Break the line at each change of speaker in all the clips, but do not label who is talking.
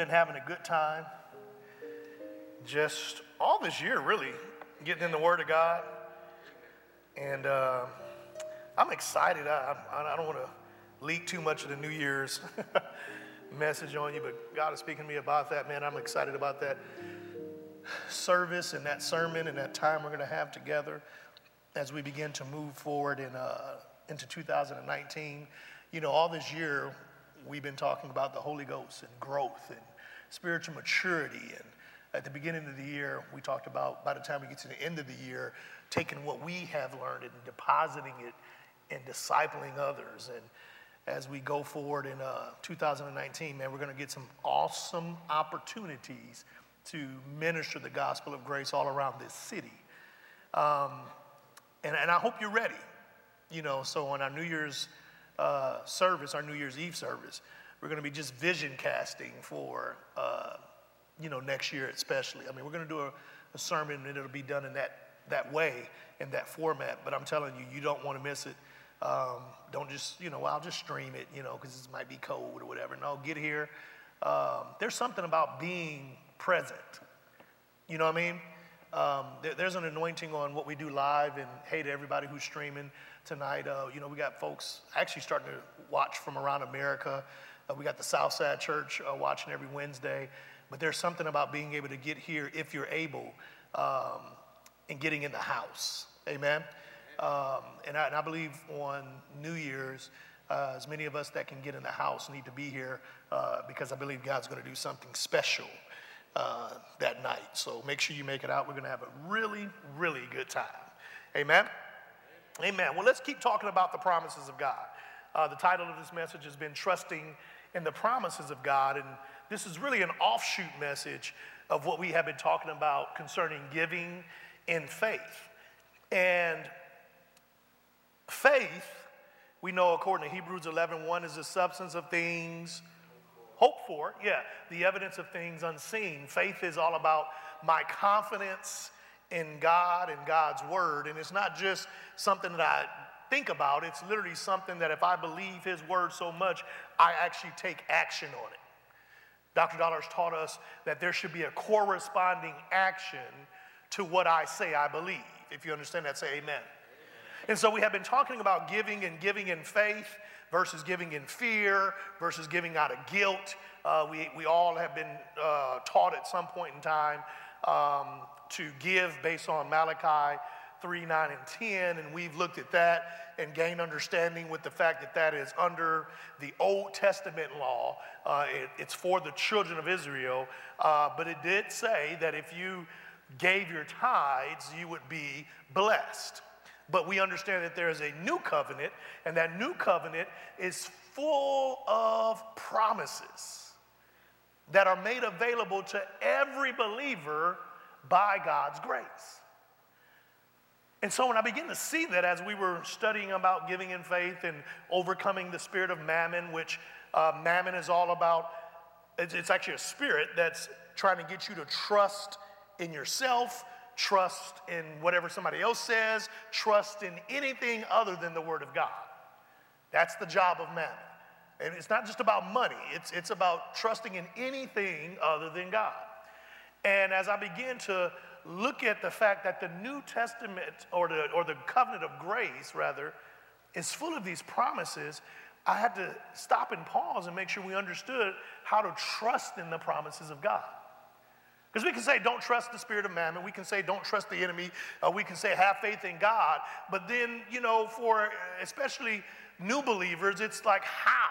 been having a good time. Just all this year, really, getting in the Word of God. And uh, I'm excited. I, I, I don't want to leak too much of the New Year's message on you, but God is speaking to me about that, man. I'm excited about that service and that sermon and that time we're going to have together as we begin to move forward in, uh, into 2019. You know, all this year, we've been talking about the Holy Ghost and growth and spiritual maturity. And at the beginning of the year, we talked about by the time we get to the end of the year, taking what we have learned and depositing it and discipling others. And as we go forward in uh, 2019, man, we're going to get some awesome opportunities to minister the gospel of grace all around this city. Um, and, and I hope you're ready. You know, so on our New Year's uh, service, our New Year's Eve service, we're going to be just vision casting for, uh, you know, next year especially. I mean, we're going to do a, a sermon and it'll be done in that, that way, in that format. But I'm telling you, you don't want to miss it. Um, don't just, you know, I'll just stream it, you know, because it might be cold or whatever. No, get here. Um, there's something about being present. You know what I mean? Um, there, there's an anointing on what we do live, and hey to everybody who's streaming tonight. Uh, you know, we got folks actually starting to watch from around America. Uh, we got the Southside Church uh, watching every Wednesday. But there's something about being able to get here if you're able um, and getting in the house. Amen. Um, and, I, and, I, believe on New Year's, uh, as many of us that can get in the house need to be here uh, because I believe God's going to do something special uh, that night. So make sure you make it out. We're going to have a really, really good time. Amen. Amen. Well, let's keep talking about the promises of God. Uh, the title of this message has been Trusting in the Promises of God. And this is really an offshoot message of what we have been talking about concerning giving in faith. And faith, we know according to Hebrews 11 1, is the substance of things hoped for. Yeah, the evidence of things unseen. Faith is all about my confidence in God and God's word. And it's not just something that I think about, it's literally something that if I believe his word so much, I actually take action on it. Dr. Dollar's taught us that there should be a corresponding action to what I say I believe. If you understand that, say amen. And so we have been talking about giving and giving in faith versus giving in fear versus giving out of guilt. Uh, we, we all have been uh, taught at some point in time um, to give based on Malachi 3, 9, and 10, and we've looked at that and gained understanding with the fact that that is under the Old Testament law. Uh, it, it's for the children of Israel, uh, but it did say that if you gave your tithes, you would be blessed. But we understand that there is a new covenant, and that new covenant is full of promises that are made available to every believer by God's grace. And so when I began to see that as we were studying about giving in faith and overcoming the spirit of mammon, which uh, mammon is all about, it's, it's actually a spirit that's trying to get you to trust in yourself, trust in whatever somebody else says, trust in anything other than the Word of God. That's the job of mammon. And it's not just about money, it's, it's about trusting in anything other than God. And as I began to look at the fact that the New Testament, or the, or the covenant of grace, rather, is full of these promises, I had to stop and pause and make sure we understood how to trust in the promises of God. Because we can say, don't trust the spirit of mammon. We can say, don't trust the enemy. Uh, we can say, have faith in God. But then, you know, for especially new believers, it's like, how?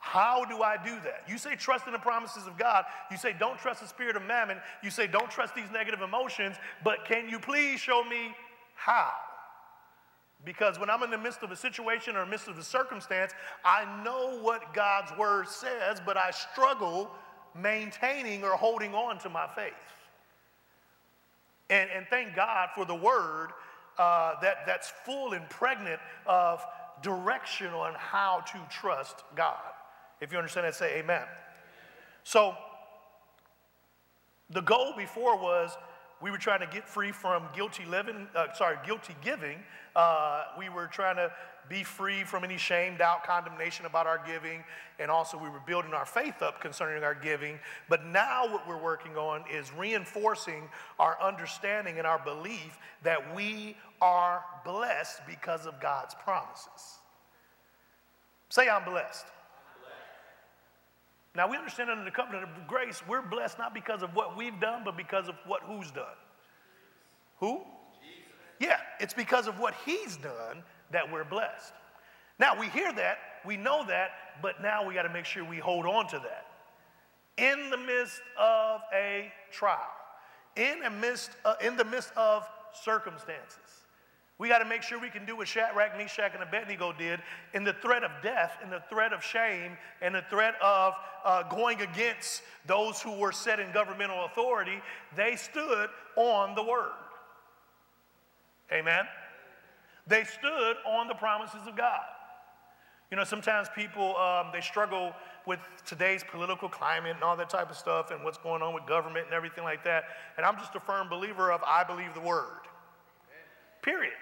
How do I do that? You say trust in the promises of God. You say don't trust the spirit of mammon. You say don't trust these negative emotions. But can you please show me how? Because when I'm in the midst of a situation or midst of a circumstance, I know what God's word says, but I struggle maintaining or holding on to my faith. And, and thank God for the word uh, that, that's full and pregnant of direction on how to trust God. If you understand that, say amen. So, the goal before was we were trying to get free from guilty living, uh, sorry, guilty giving. Uh, we were trying to be free from any shame, doubt, condemnation about our giving. And also, we were building our faith up concerning our giving. But now, what we're working on is reinforcing our understanding and our belief that we are blessed because of God's promises. Say, I'm blessed. Now we understand under the covenant of grace, we're blessed not because of what we've done, but because of what who's done. Who? Jesus. Yeah, it's because of what he's done that we're blessed. Now we hear that, we know that, but now we got to make sure we hold on to that. In the midst of a trial, in, a midst, uh, in the midst of circumstances, we got to make sure we can do what Shadrach, Meshach, and Abednego did in the threat of death, in the threat of shame, and the threat of uh, going against those who were set in governmental authority. They stood on the word. Amen. They stood on the promises of God. You know, sometimes people um, they struggle with today's political climate and all that type of stuff, and what's going on with government and everything like that. And I'm just a firm believer of I believe the word. Period.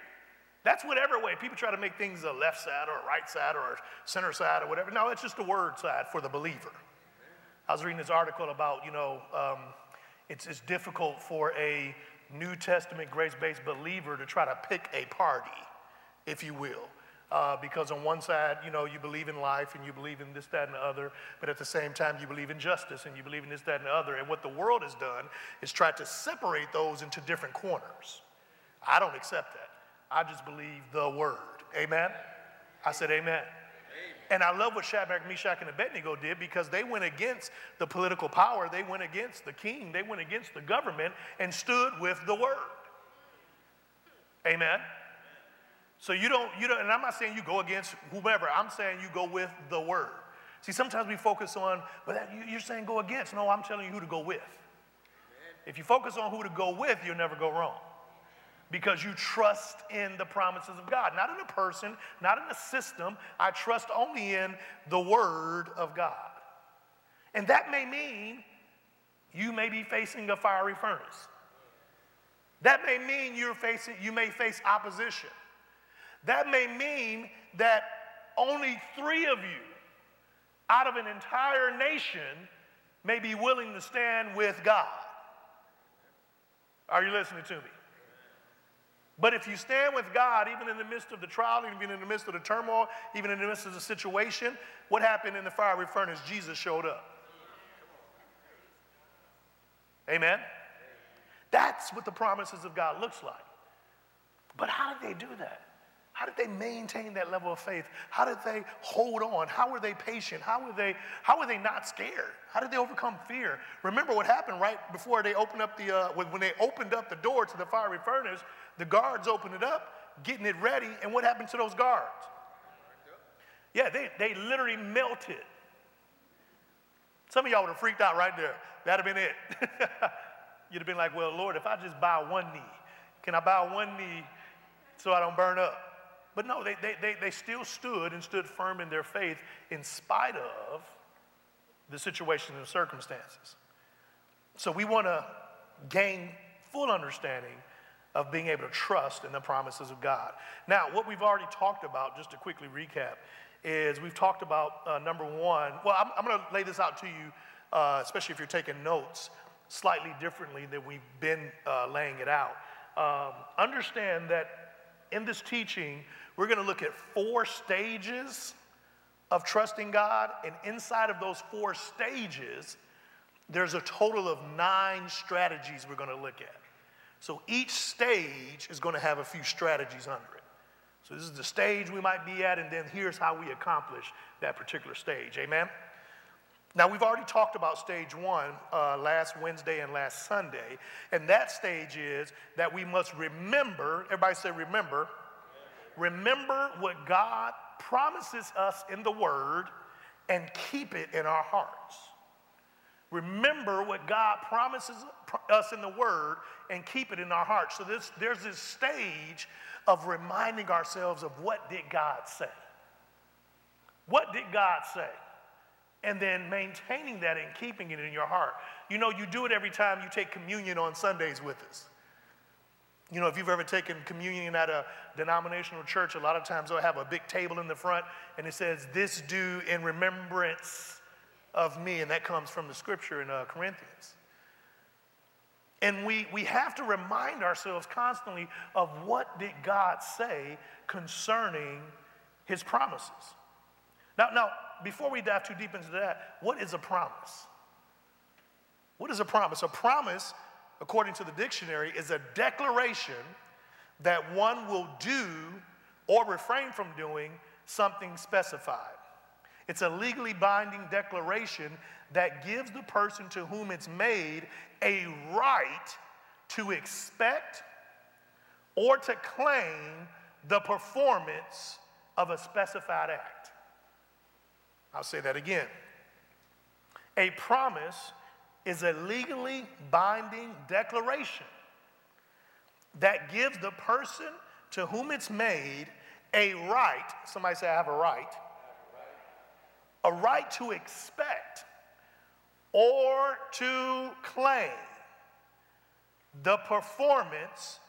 That's whatever way. People try to make things a left side or a right side or a center side or whatever. No, it's just a word side for the believer. I was reading this article about, you know, um, it's, it's difficult for a New Testament grace based believer to try to pick a party, if you will. Uh, because on one side, you know, you believe in life and you believe in this, that, and the other, but at the same time, you believe in justice and you believe in this, that, and the other. And what the world has done is try to separate those into different corners. I don't accept that. I just believe the word. Amen? I said, Amen. And I love what Shadrach, Meshach, and Abednego did because they went against the political power, they went against the king, they went against the government and stood with the word. Amen. So you don't, you don't, and I'm not saying you go against whomever, I'm saying you go with the word. See, sometimes we focus on, but that, you're saying go against. No, I'm telling you who to go with. If you focus on who to go with, you'll never go wrong because you trust in the promises of God, not in a person, not in a system. I trust only in the Word of God. And that may mean you may be facing a fiery furnace. That may mean you're facing, you may face opposition. That may mean that only three of you out of an entire nation may be willing to stand with God. Are you listening to me? But if you stand with God, even in the midst of the trial, even in the midst of the turmoil, even in the midst of the situation, what happened in the fiery furnace? Jesus showed up. Amen? That's what the promises of God looks like. But how did they do that? How did they maintain that level of faith? How did they hold on? How were they patient? How were they, how were they not scared? How did they overcome fear? Remember what happened right before they opened up the, uh, when they opened up the door to the fiery furnace, the guards opened it up, getting it ready, and what happened to those guards? Yeah, they, they literally melted. Some of y'all would have freaked out right there. That'd have been it. You'd have been like, well, Lord, if I just bow one knee, can I bow one knee so I don't burn up? But no, they, they, they, they still stood and stood firm in their faith in spite of the situation and circumstances. So we want to gain full understanding of being able to trust in the promises of God. Now, what we've already talked about, just to quickly recap, is we've talked about uh, number one. Well, I'm, I'm going to lay this out to you, uh, especially if you're taking notes, slightly differently than we've been uh, laying it out. Um, understand that in this teaching, we're going to look at four stages of trusting God, and inside of those four stages, there's a total of nine strategies we're going to look at. So each stage is going to have a few strategies under it. So this is the stage we might be at, and then here's how we accomplish that particular stage. Amen? Now, we've already talked about stage one uh, last Wednesday and last Sunday, and that stage is that we must remember, everybody say, remember, remember what God promises us in the Word and keep it in our hearts. Remember what God promises us in the Word and keep it in our hearts. So this, there's this stage of reminding ourselves of what did God say? What did God say? And then maintaining that and keeping it in your heart. You know, you do it every time you take communion on Sundays with us. You know, if you've ever taken communion at a denominational church, a lot of times they'll have a big table in the front and it says, This do in remembrance of me. And that comes from the scripture in uh, Corinthians. And we, we have to remind ourselves constantly of what did God say concerning his promises. Now, now, before we dive too deep into that, what is a promise? What is a promise? A promise according to the dictionary, is a declaration that one will do or refrain from doing something specified. It's a legally binding declaration that gives the person to whom it's made a right to expect or to claim the performance of a specified act. I'll say that again. A promise is a legally binding declaration that gives the person to whom it's made a right, somebody say, I have a right, a right to expect or to claim the performance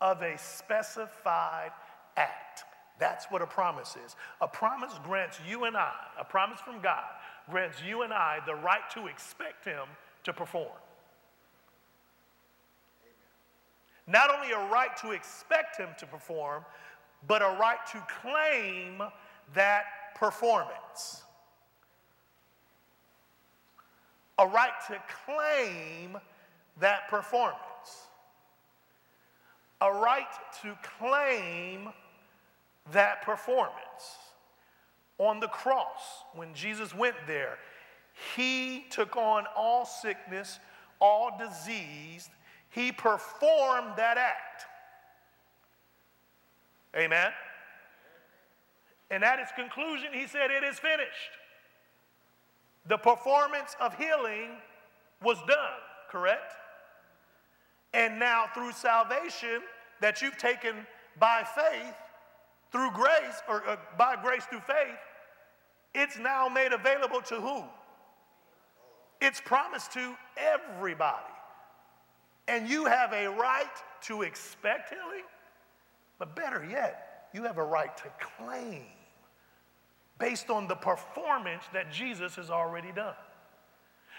of a specified act. That's what a promise is. A promise grants you and I, a promise from God, grants you and I the right to expect Him to perform. Not only a right to expect him to perform, but a right to claim that performance. A right to claim that performance. A right to claim that performance. On the cross, when Jesus went there, he took on all sickness, all disease. He performed that act. Amen. And at its conclusion, he said, It is finished. The performance of healing was done, correct? And now, through salvation that you've taken by faith, through grace, or uh, by grace through faith, it's now made available to who? It's promised to everybody. And you have a right to expect healing, but better yet, you have a right to claim based on the performance that Jesus has already done.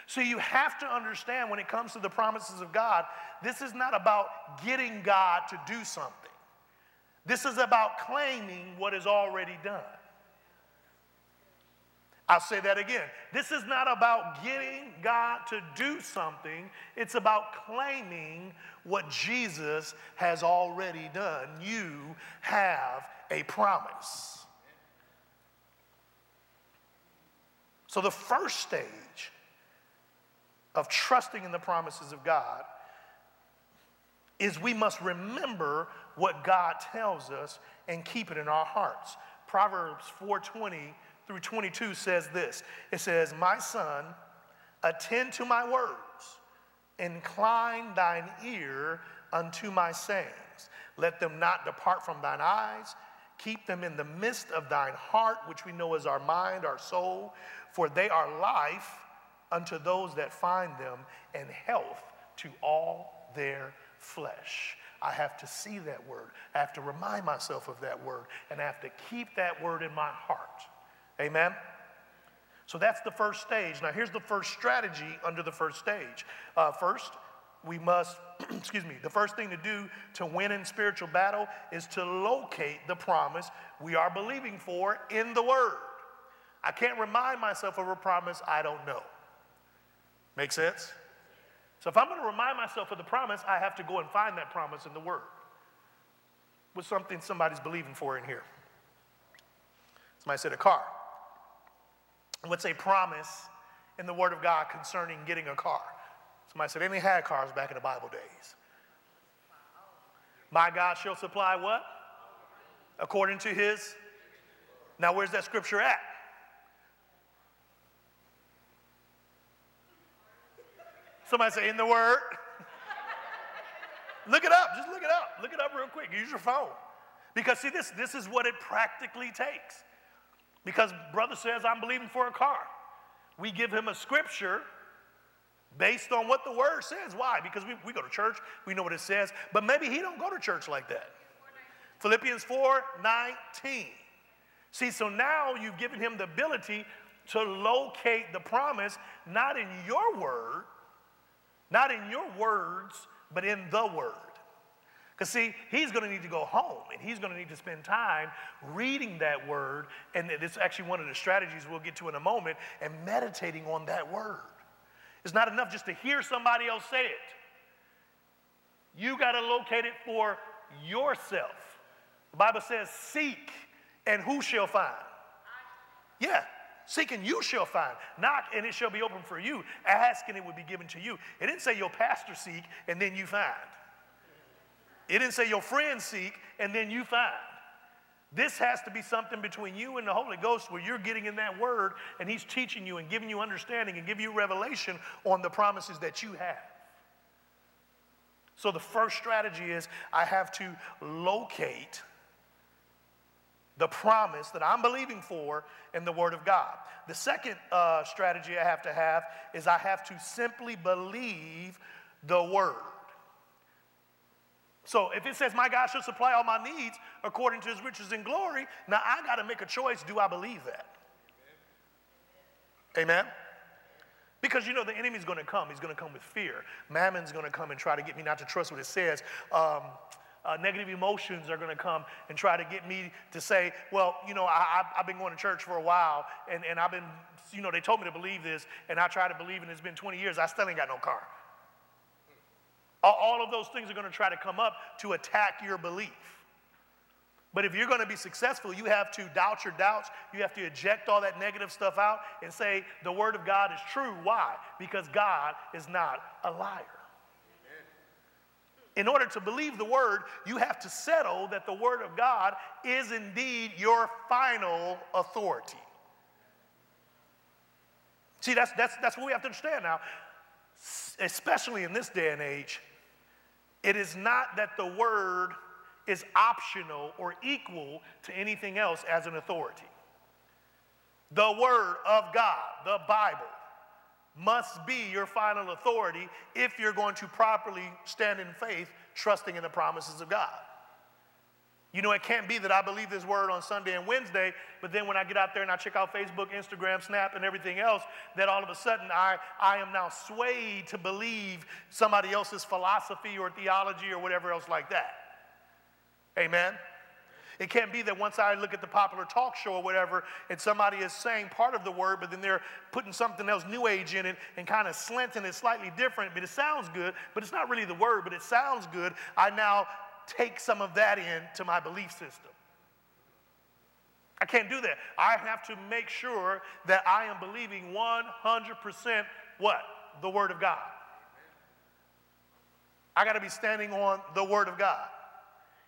So you have to understand when it comes to the promises of God, this is not about getting God to do something. This is about claiming what is already done. I'll say that again. This is not about getting God to do something, it's about claiming what Jesus has already done. You have a promise. So, the first stage of trusting in the promises of God is we must remember what God tells us and keep it in our hearts. Proverbs 420 through 22 says this it says, My son, attend to my words, incline thine ear unto my sayings. Let them not depart from thine eyes. Keep them in the midst of thine heart, which we know is our mind, our soul, for they are life unto those that find them, and health to all their flesh. I have to see that word. I have to remind myself of that word, and I have to keep that word in my heart. Amen? So that's the first stage. Now, here's the first strategy under the first stage. Uh, first, we must, excuse me, the first thing to do to win in spiritual battle is to locate the promise we are believing for in the Word. I can't remind myself of a promise I don't know. Make sense? So if I'm going to remind myself of the promise, I have to go and find that promise in the Word. What's something somebody's believing for in here? Somebody said a car. What's a promise in the Word of God concerning getting a car? Somebody said, they had cars back in the Bible days. My God shall supply what? According to his. Now, where's that scripture at? Somebody say, in the Word. look it up. Just look it up. Look it up real quick. Use your phone. Because, see, this, this is what it practically takes. Because brother says, I'm believing for a car. We give him a scripture based on what the word says. Why? Because we, we go to church, we know what it says, but maybe he don't go to church like that. Philippians 4 19. See, so now you've given him the ability to locate the promise, not in your word, not in your words, but in the word. Because, see, he's going to need to go home and he's going to need to spend time reading that word. And it's actually one of the strategies we'll get to in a moment and meditating on that word. It's not enough just to hear somebody else say it, you got to locate it for yourself. The Bible says, Seek, and who shall find? Yeah, Seek and you shall find. Knock and it shall be open for you. Ask and it will be given to you. It didn't say your pastor seek and then you find. It didn't say your friends seek and then you find. This has to be something between you and the Holy Ghost where you're getting in that word and He's teaching you and giving you understanding and giving you revelation on the promises that you have. So the first strategy is I have to locate the promise that I'm believing for in the Word of God. The second uh, strategy I have to have is I have to simply believe the Word. So if it says, My God shall supply all my needs according to his riches and glory, now I got to make a choice. Do I believe that? Amen? Because you know the enemy's going to come. He's going to come with fear. Mammon's going to come and try to get me not to trust what it says. Um, uh, negative emotions are going to come and try to get me to say, well, you know, I, have been going to church for a while and, and I've been, you know, they told me to believe this and I try to believe and it's been 20 years. I still ain't got no car. All of those things are going to try to come up to attack your belief. But if you're going to be successful, you have to doubt your doubts. You have to eject all that negative stuff out and say, the Word of God is true. Why? Because God is not a liar. In order to believe the Word, you have to settle that the Word of God is indeed your final authority. See, that's, that's, that's what we have to understand now, especially in this day and age. It is not that the word is optional or equal to anything else as an authority. The word of God, the Bible, must be your final authority if you're going to properly stand in faith, trusting in the promises of God. You know, it can't be that I believe this word on Sunday and Wednesday, but then when I get out there and I check out Facebook, Instagram, Snap, and everything else, that all of a sudden I, I am now swayed to believe somebody else's philosophy or theology or whatever else like that. Amen? It can't be that once I look at the popular talk show or whatever, and somebody is saying part of the word, but then they're putting something else, new age, in it and kind of slanting it slightly different, but it sounds good, but it's not really the word, but it sounds good. I now take some of that into my belief system. I can't do that. I have to make sure that I am believing 100% what? The Word of God. I got to be standing on the Word of God.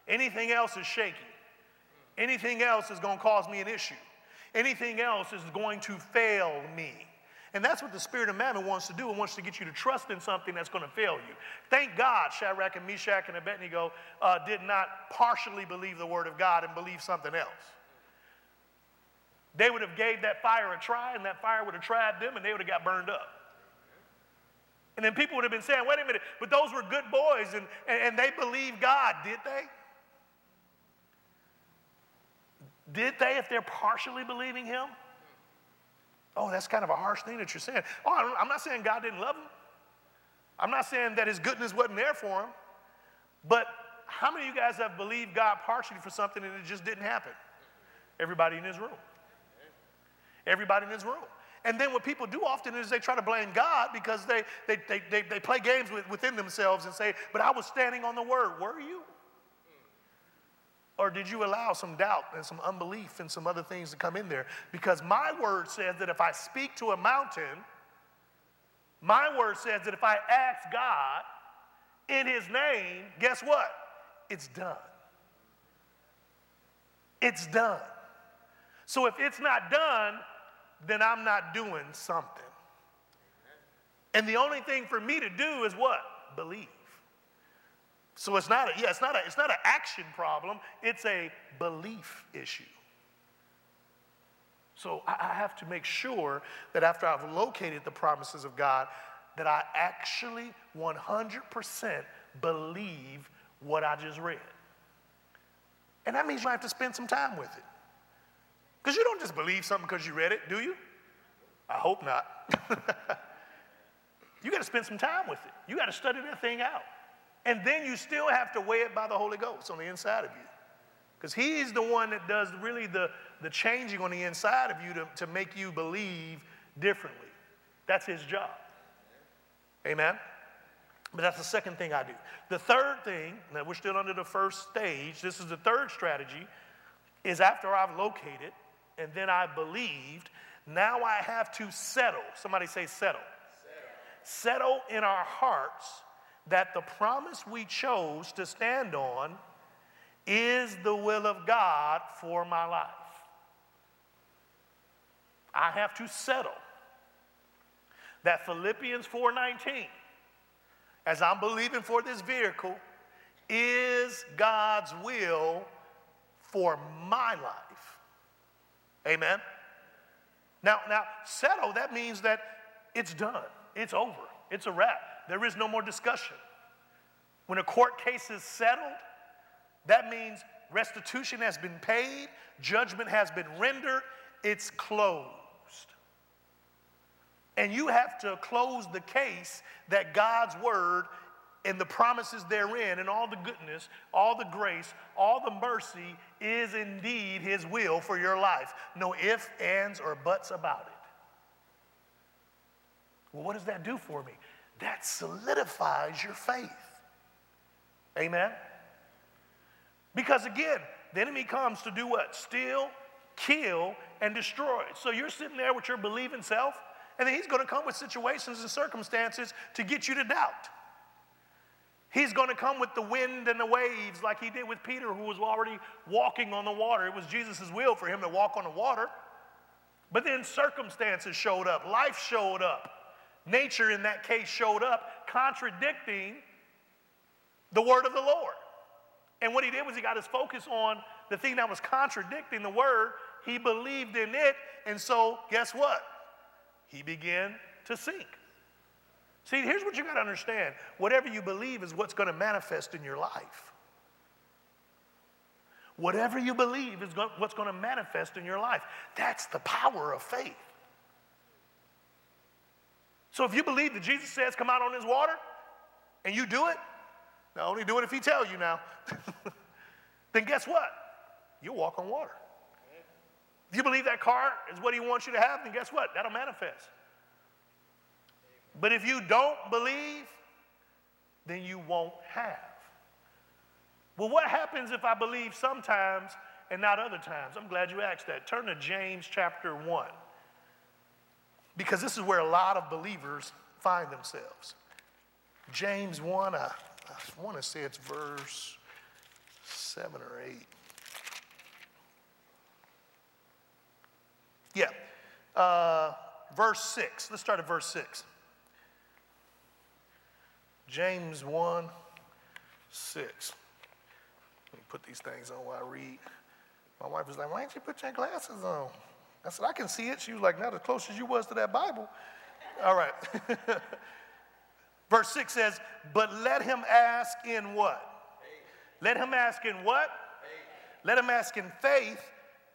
Anything else is shaky. Anything else is going to cause me an issue. Anything else is going to fail me. And that's what the spirit of mammon wants to do. It wants to get you to trust in something that's going to fail you. Thank God Shadrach and Meshach and Abednego uh, did not partially believe the word of God and believe something else. They would have gave that fire a try, and that fire would have tried them, and they would have got burned up. And then people would have been saying, wait a minute, but those were good boys, and, and, and they believed God, did they? Did they if they're partially believing Him? Oh, that's kind of a harsh thing that you're saying. Oh, I'm not saying God didn't love him. I'm not saying that his goodness wasn't there for him. But how many of you guys have believed God partially for something and it just didn't happen? Everybody in this room. Everybody in this room. And then what people do often is they try to blame God because they, they, they, they, they play games with, within themselves and say, but I was standing on the word. Were you? Or did you allow some doubt and some unbelief and some other things to come in there? Because my word says that if I speak to a mountain, my word says that if I ask God in his name, guess what? It's done. It's done. So if it's not done, then I'm not doing something. And the only thing for me to do is what? Believe. So it's not a, yeah, it's not a, it's not an action problem, it's a belief issue. So I have to make sure that after I've located the promises of God, that I actually 100% believe what I just read. And that means you have to spend some time with it. Because you don't just believe something because you read it, do you? I hope not. you got to spend some time with it. You got to study that thing out. And then you still have to weigh it by the Holy Ghost on the inside of you. Because He's the one that does really the, the changing on the inside of you to, to make you believe differently. That's His job. Amen? But that's the second thing I do. The third thing, now we're still under the first stage, this is the third strategy, is after I've located and then I believed, now I have to settle. Somebody say settle. Settle, settle in our hearts that the promise we chose to stand on is the will of God for my life. I have to settle that Philippians 4:19 as I'm believing for this vehicle is God's will for my life. Amen. Now now settle that means that it's done. It's over. It's a wrap. There is no more discussion. When a court case is settled, that means restitution has been paid, judgment has been rendered, it's closed. And you have to close the case that God's word and the promises therein and all the goodness, all the grace, all the mercy is indeed his will for your life. No ifs, ands, or buts about it. Well, what does that do for me? That solidifies your faith. Amen? Because again, the enemy comes to do what? Steal, kill, and destroy. So you're sitting there with your believing self, and then he's going to come with situations and circumstances to get you to doubt. He's going to come with the wind and the waves like he did with Peter, who was already walking on the water. It was Jesus' will for him to walk on the water. But then circumstances showed up, life showed up, nature in that case showed up, contradicting the word of the Lord. And what he did was he got his focus on the thing that was contradicting the word. He believed in it. And so, guess what? He began to sink. See, here's what you got to understand whatever you believe is what's going to manifest in your life. Whatever you believe is what's going to manifest in your life. That's the power of faith. So if you believe that Jesus says, come out on this water, and you do it, now, only do it if he tells you now. then guess what? You'll walk on water. If you believe that car is what he wants you to have, then guess what? That'll manifest. But if you don't believe, then you won't have. Well, what happens if I believe sometimes and not other times? I'm glad you asked that. Turn to James chapter 1. Because this is where a lot of believers find themselves. James 1, uh, I want to say it's verse 7 or 8. Yeah. Uh, verse 6. Let's start at verse 6. James 1 6. Let me put these things on while I read. My wife was like, Why didn't you put your glasses on? I said, I can see it. She was like, Not as close as you was to that Bible. All right. Verse 6 says, But let him ask in what? Faith. Let him ask in what? Faith. Let him ask in faith.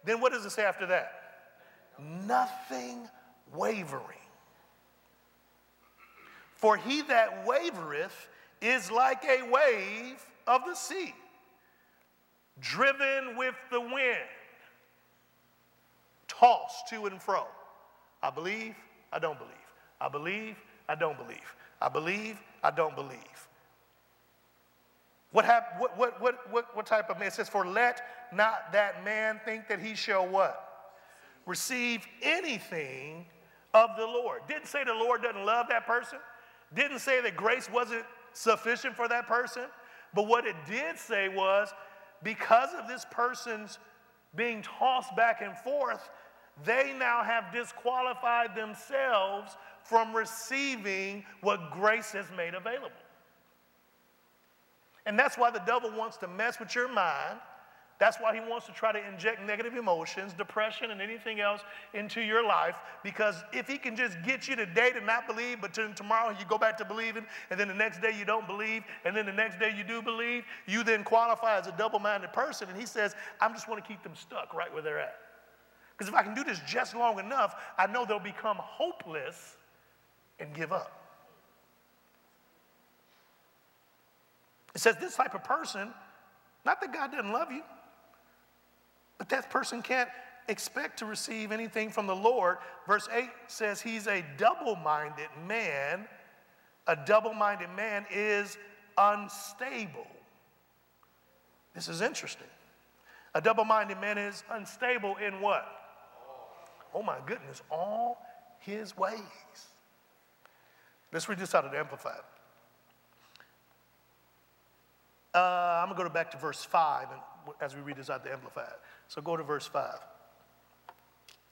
Then what does it say after that? Nothing wavering. For he that wavereth is like a wave of the sea, driven with the wind, tossed to and fro. I believe, I don't believe. I believe, I don't believe. I believe, I don't believe. What, hap- what, what, what, what, what type of man? It says, For let not that man think that he shall what? Receive anything of the Lord. Didn't say the Lord doesn't love that person. Didn't say that grace wasn't sufficient for that person. But what it did say was, because of this person's being tossed back and forth, they now have disqualified themselves from receiving what grace has made available. And that's why the devil wants to mess with your mind That's why he wants to try to inject negative emotions, depression, and anything else into your life. Because if he can just get you today to not believe, but then tomorrow you go back to believing, and then the next day you don't believe, and then the next day you do believe, you then qualify as a double minded person. And he says, I just want to keep them stuck right where they're at. Because if I can do this just long enough, I know they'll become hopeless and give up. It says this type of person, not that God doesn't love you, but that person can't expect to receive anything from the Lord. Verse 8 says he's a double minded man. A double minded man is unstable. This is interesting. A double minded man is unstable in what? Oh my goodness, all his ways. Let's read this out of the Amplified. Uh, I'm going to go back to verse 5 and, as we read this out the Amplified. So go to verse 5.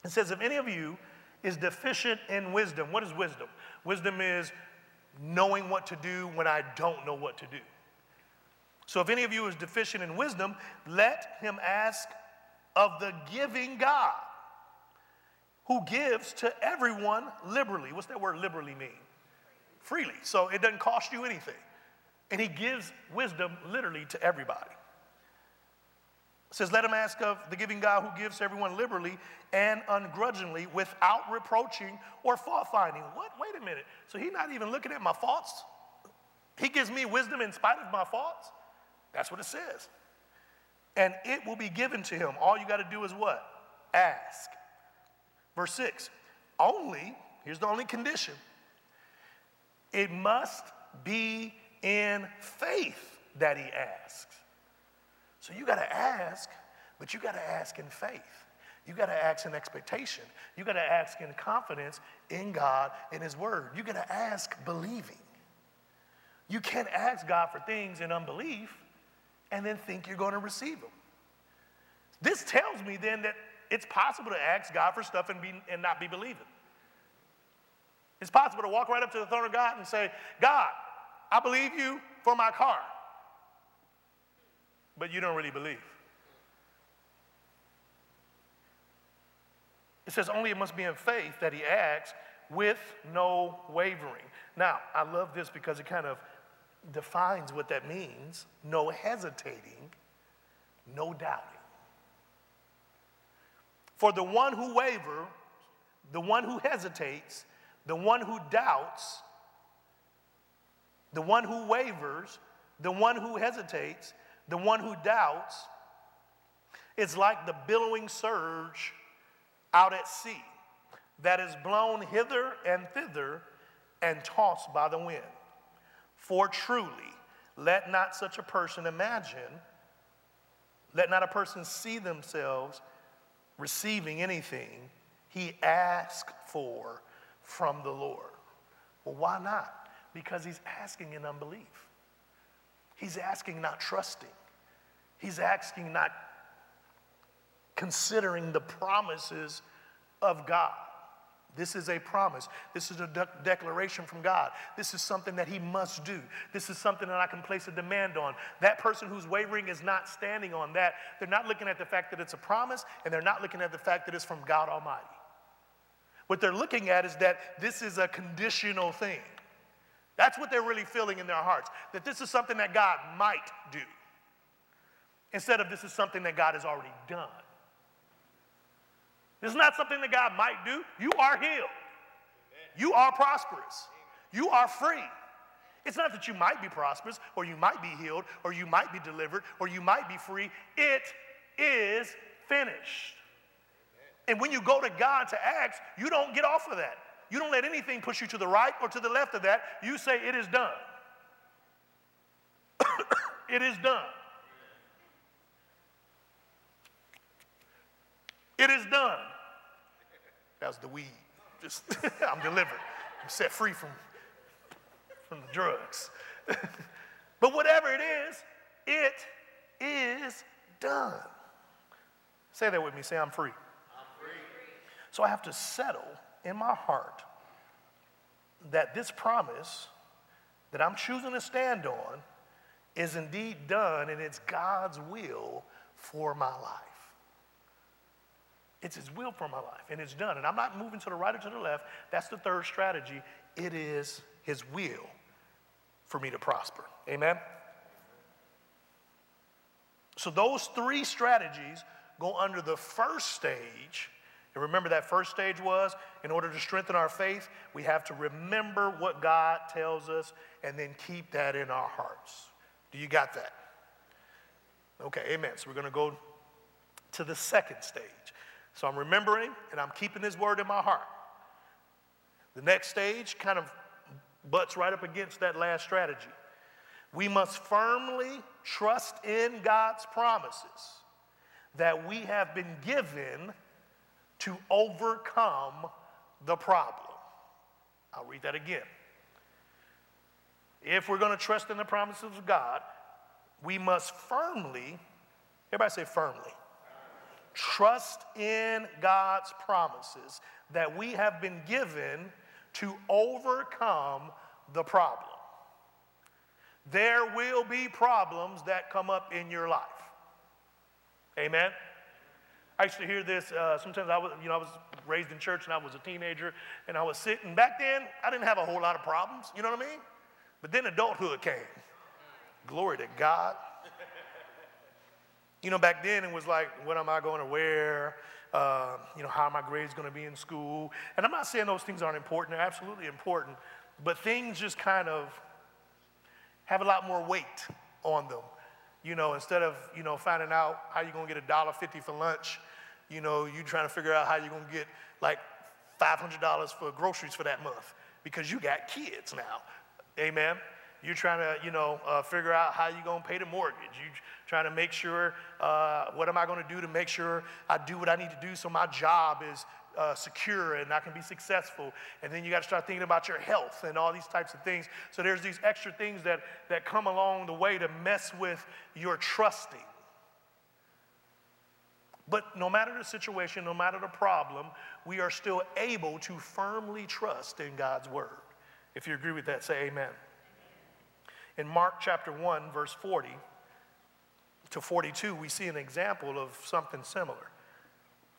It says, If any of you is deficient in wisdom, what is wisdom? Wisdom is knowing what to do when I don't know what to do. So if any of you is deficient in wisdom, let him ask of the giving God, who gives to everyone liberally. What's that word liberally mean? Freely. So it doesn't cost you anything. And he gives wisdom literally to everybody. It says, Let him ask of the giving God who gives to everyone liberally and ungrudgingly without reproaching or fault finding. What? Wait a minute. So he's not even looking at my faults? He gives me wisdom in spite of my faults? That's what it says. And it will be given to him. All you got to do is what? Ask. Verse 6 Only, here's the only condition it must be in faith that he asks. So you got to ask, but you got to ask in faith. You got to ask in expectation. You got to ask in confidence in God and His Word. You got to ask believing. You can't ask God for things in unbelief and then think you're going to receive them. This tells me then that it's possible to ask God for stuff and, be, and not be believing. It's possible to walk right up to the throne of God and say, God, I believe you for my car. But you don't really believe. It says only it must be in faith that he acts with no wavering. Now, I love this because it kind of defines what that means no hesitating, no doubting. For the one who wavers, the one who hesitates, the one who doubts, the one who wavers, the one who hesitates, the one who doubts, is like the billowing surge out at sea that is blown hither and thither and tossed by the wind. For truly, let not such a person imagine, let not a person see themselves receiving anything he asked for from the Lord. Well, why not? Because he's asking in unbelief. He's asking, not trusting. He's asking, not considering the promises of God. This is a promise. This is a de- declaration from God. This is something that He must do. This is something that I can place a demand on. That person who's wavering is not standing on that. They're not looking at the fact that it's a promise, and they're not looking at the fact that it's from God Almighty. What they're looking at is that this is a conditional thing. That's what they're really feeling in their hearts, that this is something that God might do, instead of this is something that God has already done. Is not something that God might do. You are healed. You are prosperous. You are free. It's not that you might be prosperous, or you might be healed, or you might be delivered, or you might be free. It is finished. And when you go to God to ask, you don't get off of that. You don't let anything push you to the right or to the left of that. You say, It is done. it is done. It is done. Was the weed. Just I'm delivered. I'm set free from, from the drugs. but whatever it is, it is done. Say that with me. Say, I'm free. So I have to settle in my heart that this promise that I'm choosing to stand on is indeed done and it's God's will for my life. It's His will for my life, and it's done. And I'm not moving to the right or to the left. That's the third strategy. It is His will for me to prosper. Amen? So, those three strategies go under the first stage. And remember, that first stage was in order to strengthen our faith, we have to remember what God tells us and then keep that in our hearts. Do you got that? Okay, amen. So, we're going to go to the second stage. So, I'm remembering and I'm keeping His word in my heart. The next stage kind of butts right up against that last strategy. We must firmly trust in God's promises that we have been given to overcome the problem. I'll read that again. If we're going to trust in the promises of God, we must firmly, everybody say firmly, trust in God's promises that we have been given to overcome the problem. There will be problems that come up in your life. Amen. I used to hear this. Uh, sometimes I was, you know, I was raised in church and I was a teenager, and I was sitting back then. I didn't have a whole lot of problems. You know what I mean? But then adulthood came. Glory to God. You know, back then it was like, what am I going to wear? Uh, you know, how are my grades going to be in school? And I'm not saying those things aren't important. They're absolutely important. But things just kind of have a lot more weight on them. You know, instead of, you know, finding out how you're going to get a dollar fifty for lunch, you know, you trying to figure out how you're going to get like $500 for groceries for that month because you got kids now. Amen. You're trying to, you know, uh, figure out how you're going to pay the mortgage. You're trying to make sure, uh, what am I going to do to make sure I do what I need to do so my job is uh, secure and I can be successful. And then you got to start thinking about your health and all these types of things. So there's these extra things that, that come along the way to mess with your trusting. But no matter the situation, no matter the problem, we are still able to firmly trust in God's word. If you agree with that, say amen. In Mark chapter 1, verse 40 to 42, we see an example of something similar.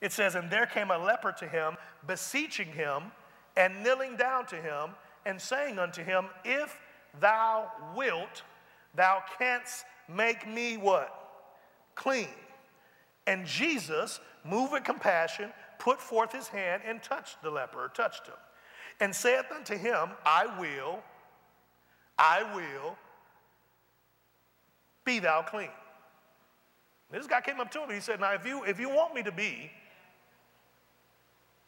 It says, And there came a leper to him, beseeching him, and kneeling down to him, and saying unto him, If thou wilt, thou canst make me what? Clean. And Jesus, moved with compassion, put forth his hand and touched the leper, touched him, and saith unto him, I will, I will, be thou clean. This guy came up to him he said, Now, if you, if you want me to be,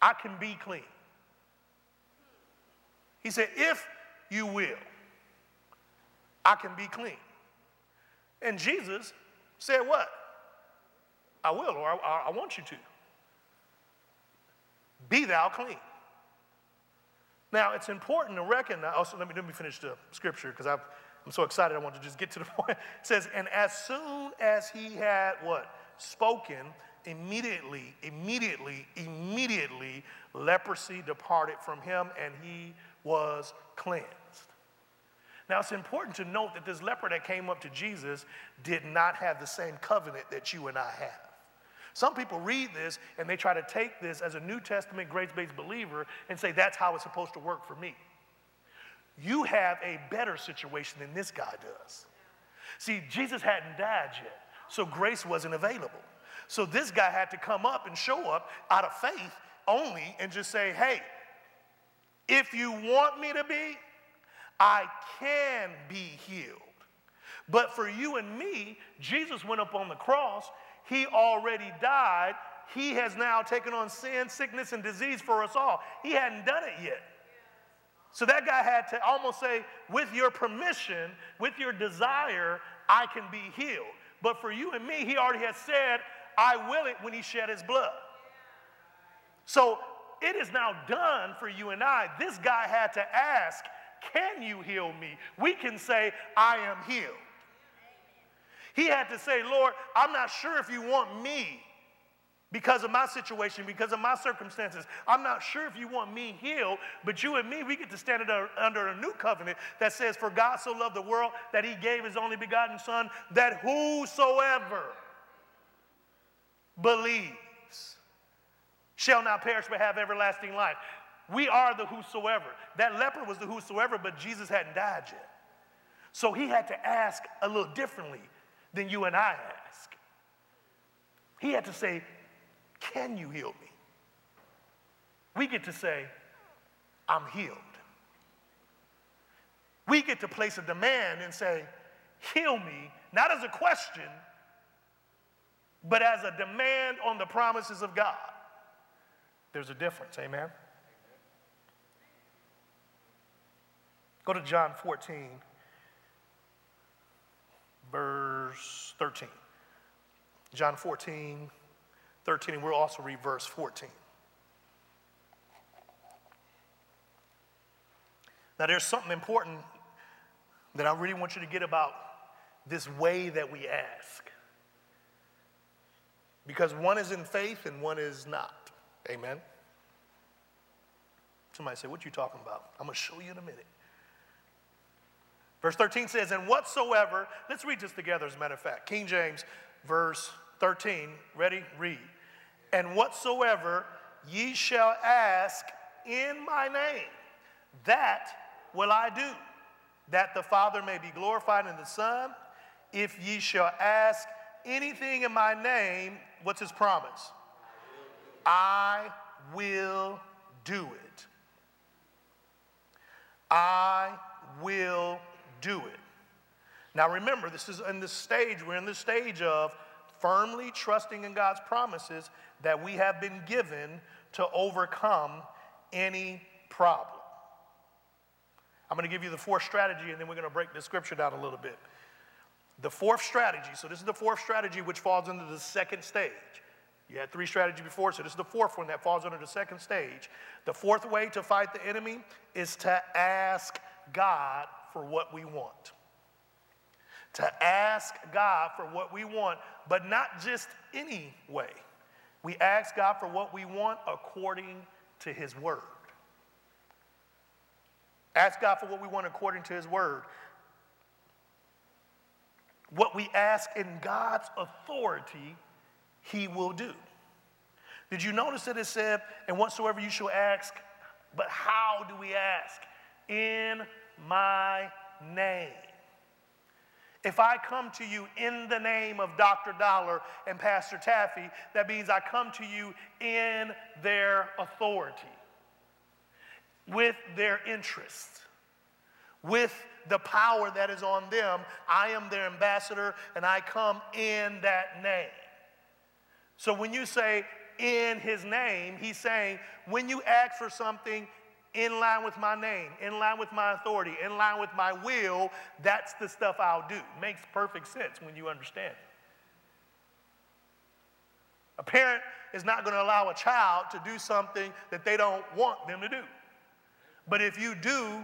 I can be clean. He said, If you will, I can be clean. And Jesus said, What? I will, or I, I want you to. Be thou clean. Now, it's important to recognize, also, let me, let me finish the scripture because I'm so excited I want to just get to the point. It says, And as soon as he had what? Spoken, immediately, immediately, immediately, leprosy departed from him and he was cleansed. Now, it's important to note that this leper that came up to Jesus did not have the same covenant that you and I have. Some people read this and they try to take this as a New Testament grace based believer and say that's how it's supposed to work for me. You have a better situation than this guy does. See, Jesus hadn't died yet, so grace wasn't available. So this guy had to come up and show up out of faith only and just say, hey, if you want me to be, I can be healed. But for you and me, Jesus went up on the cross. He already died. He has now taken on sin, sickness, and disease for us all. He hadn't done it yet. So that guy had to almost say, with your permission, with your desire, I can be healed. But for you and me, he already has said, I will it when he shed his blood. So it is now done for you and I. This guy had to ask, Can you heal me? We can say, I am healed. He had to say, Lord, I'm not sure if you want me because of my situation, because of my circumstances. I'm not sure if you want me healed, but you and me, we get to stand under a new covenant that says, For God so loved the world that he gave his only begotten Son, that whosoever believes shall not perish but have everlasting life. We are the whosoever. That leper was the whosoever, but Jesus hadn't died yet. So he had to ask a little differently than you and I ask. He had to say, Can you heal me? We get to say, I'm healed. We get to place a demand and say, Heal me, not as a question, but as a demand on the promises of God. There's a difference, amen? Go to John 14, verse 13. John 14, 13, and we'll also read verse 14. Now, there's something important that I really want you to get about this way that we ask. Because one is in faith and one is not. Amen? Somebody say, What you talking about? I'm going to show you in a minute. Verse 13 says, And whatsoever, let's read this together as a matter of fact. King James, verse 13. Ready? Read. And whatsoever ye shall ask in my name, that will I do, that the Father may be glorified in the Son. If ye shall ask anything in my name, what's his promise? I will do it. I will do it. Now remember, this is in this stage, we're in the stage of firmly trusting in God's promises that we have been given to overcome any problem. I'm going to give you the fourth strategy and then we're going to break the scripture down a little bit. The fourth strategy, so this is the fourth strategy which falls into the second stage. You had three strategies before, so this is the fourth one that falls under the second stage. The fourth way to fight the enemy is to ask God for what we want. To ask God for what we want, but not just any way. We ask God for what we want according to His Word. Ask God for what we want according to His Word. What we ask in God's authority, He will do. Did you notice that it said, and whatsoever you shall ask, but how do we ask? In my name. If I come to you in the name of Dr. Dollar and Pastor Taffi, that means I come to you in their authority, with their interest, with the power that is on them. I am their ambassador and I come in that name. So when you say in his name, he's saying when you ask for something in line with my name, in line with my authority, in line with my will, that's the stuff I'll do. Makes perfect sense when you understand it. A parent is not going to allow a child to do something that they don't want them to do. But if you do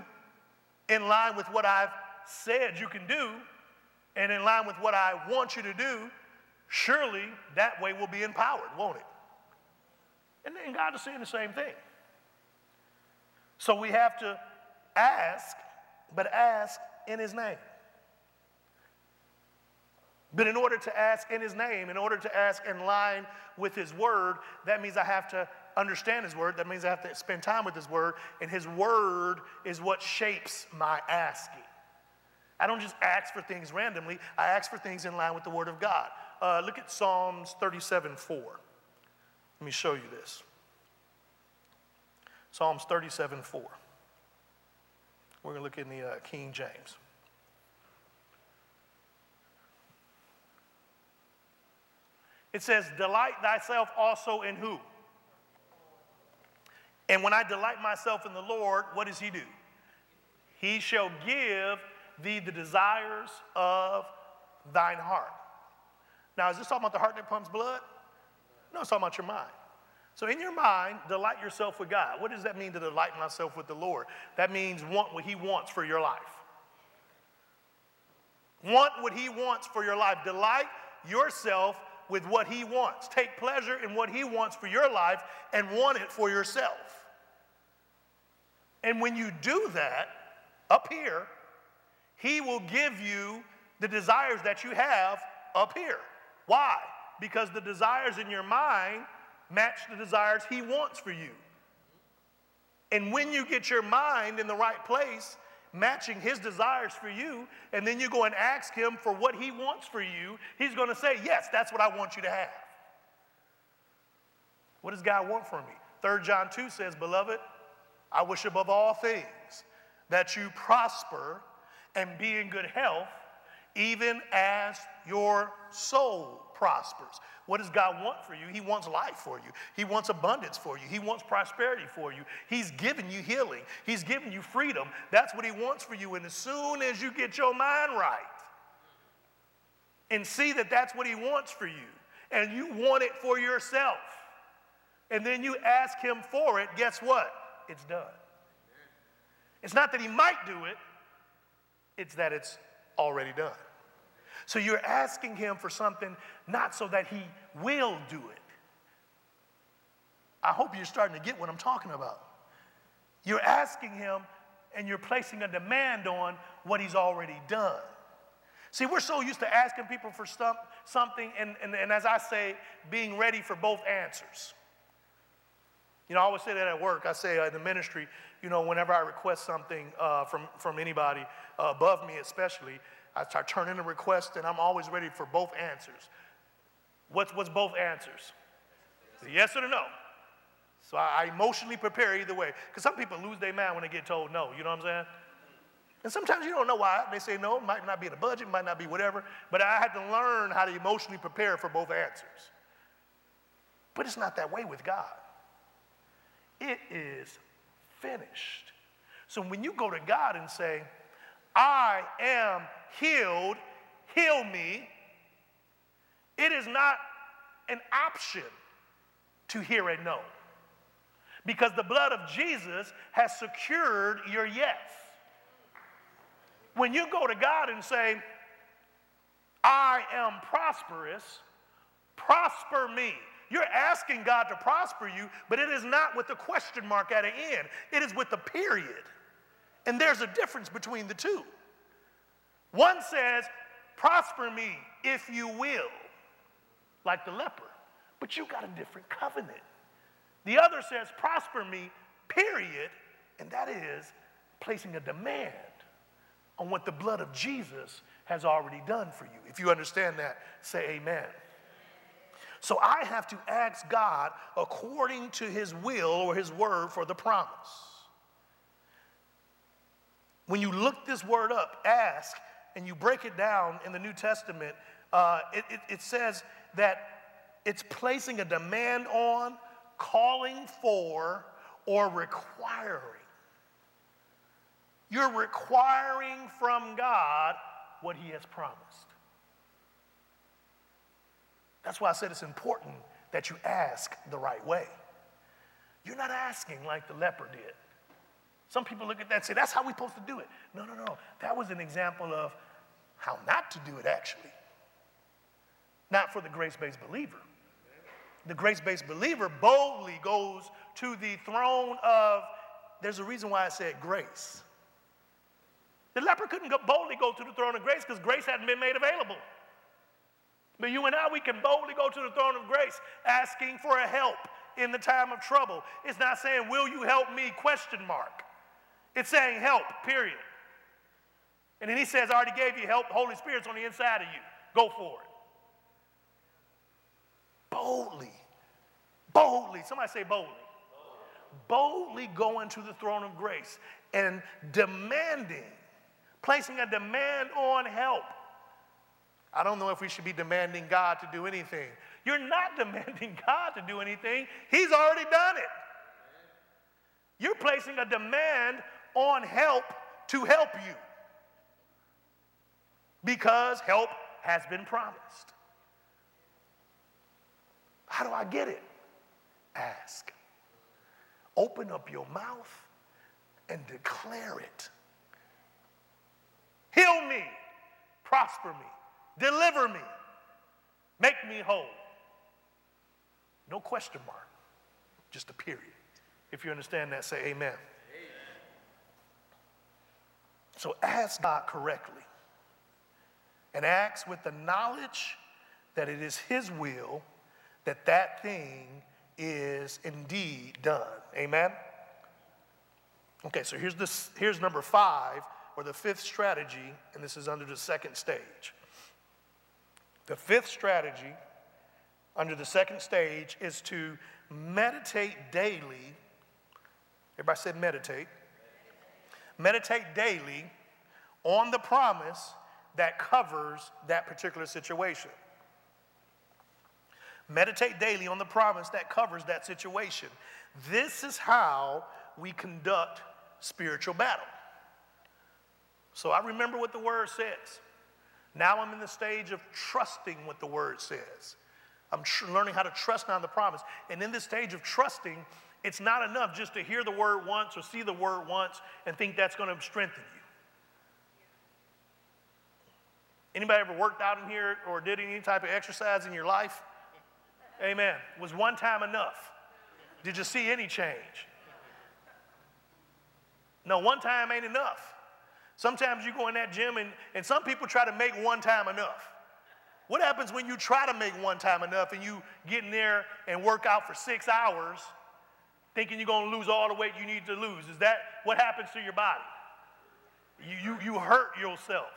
in line with what I've said you can do, and in line with what I want you to do, surely that way will be empowered, won't it? And then God is saying the same thing. So we have to ask, but ask in His name. But in order to ask in His name, in order to ask in line with His word, that means I have to understand His word. That means I have to spend time with His word. And His word is what shapes my asking. I don't just ask for things randomly, I ask for things in line with the word of God. Uh, look at Psalms 37 4. Let me show you this. Psalms 37 4. We're going to look in the uh, King James. It says, Delight thyself also in who? And when I delight myself in the Lord, what does he do? He shall give thee the desires of thine heart. Now, is this talking about the heart that pumps blood? No, it's talking about your mind. So, in your mind, delight yourself with God. What does that mean to delight myself with the Lord? That means want what He wants for your life. Want what He wants for your life. Delight yourself with what He wants. Take pleasure in what He wants for your life and want it for yourself. And when you do that, up here, He will give you the desires that you have up here. Why? Because the desires in your mind match the desires He wants for you. And when you get your mind in the right place, matching His desires for you, and then you go and ask Him for what He wants for you, He's going to say, Yes, that's what I want you to have. What does God want from me? 3 John 2 says, Beloved, I wish above all things that you prosper and be in good health, even as your soul prospers. What does God want for you? He wants life for you. He wants abundance for you. He wants prosperity for you. He's given you healing. He's given you freedom. That's what He wants for you. And as soon as you get your mind right and see that that's what He wants for you, and you want it for yourself, and then you ask Him for it, guess what? It's done. It's not that He might do it, it's that it's already done. So you're asking him for something not so that he will do it. I hope you're starting to get what I'm talking about. You're asking him and you're placing a demand on what he's already done. See, we're so used to asking people for some, something, and, and, and as I say, being ready for both answers. You know, I always say that at work. I say uh, in the ministry, you know, whenever I request something uh, from, from anybody uh, above me, especially, I start turning a request and I'm always ready for both answers. What's, what's both answers? Yes or no? So I, I emotionally prepare either way. Because some people lose their mind when they get told no, you know what I'm saying? And sometimes you don't know why. They say no, it might not be in the budget, might not be whatever. But I had to learn how to emotionally prepare for both answers. But it's not that way with God. It is finished. So when you go to God and say, I am healed, heal me. It is not an option to hear a no because the blood of Jesus has secured your yes. When you go to God and say, I am prosperous, prosper me. You're asking God to prosper you, but it is not with the question mark at the end, it is with the period. And there's a difference between the two. One says, Prosper me if you will, like the leper, but you got a different covenant. The other says, Prosper me, period, and that is placing a demand on what the blood of Jesus has already done for you. If you understand that, say amen. So I have to ask God according to his will or his word for the promise. When you look this word up, ask, and you break it down in the New Testament, uh, it, it, it says that it's placing a demand on, calling for, or requiring. You're requiring from God what He has promised. That's why I said it's important that you ask the right way. You're not asking like the leper did. Some people look at that and say, that's how we're supposed to do it. No, no, no. That was an example of how not to do it, actually. Not for the grace based believer. The grace based believer boldly goes to the throne of, there's a reason why I said grace. The leper couldn't go, boldly go to the throne of grace because grace hadn't been made available. But you and I, we can boldly go to the throne of grace asking for a help in the time of trouble. It's not saying, will you help me, question mark. It's saying help, period. And then he says, I already gave you help. The Holy Spirit's on the inside of you. Go for it. Boldly. Boldly. Somebody say boldly. Boldly going to the throne of grace and demanding, placing a demand on help. I don't know if we should be demanding God to do anything. You're not demanding God to do anything, He's already done it. You're placing a demand on help to help you because help has been promised. How do I get it? Ask. Open up your mouth and declare it. Heal me, prosper me, deliver me, make me whole. No question mark, just a period. If you understand that, say amen. So ask God correctly and ask with the knowledge that it is His will that that thing is indeed done. Amen? Okay, so here's, this, here's number five, or the fifth strategy, and this is under the second stage. The fifth strategy under the second stage is to meditate daily. Everybody said meditate. Meditate daily on the promise that covers that particular situation. Meditate daily on the promise that covers that situation. This is how we conduct spiritual battle. So I remember what the word says. Now I'm in the stage of trusting what the word says. I'm tr- learning how to trust now the promise. And in this stage of trusting, it's not enough just to hear the word once or see the word once and think that's going to strengthen you. Anybody ever worked out in here or did any type of exercise in your life? Amen. Was one time enough? Did you see any change? No, one time ain't enough. Sometimes you go in that gym and, and some people try to make one time enough. What happens when you try to make one time enough and you get in there and work out for six hours thinking you're going to lose all the weight you need to lose? Is that what happens to your body? You, you, you hurt yourself.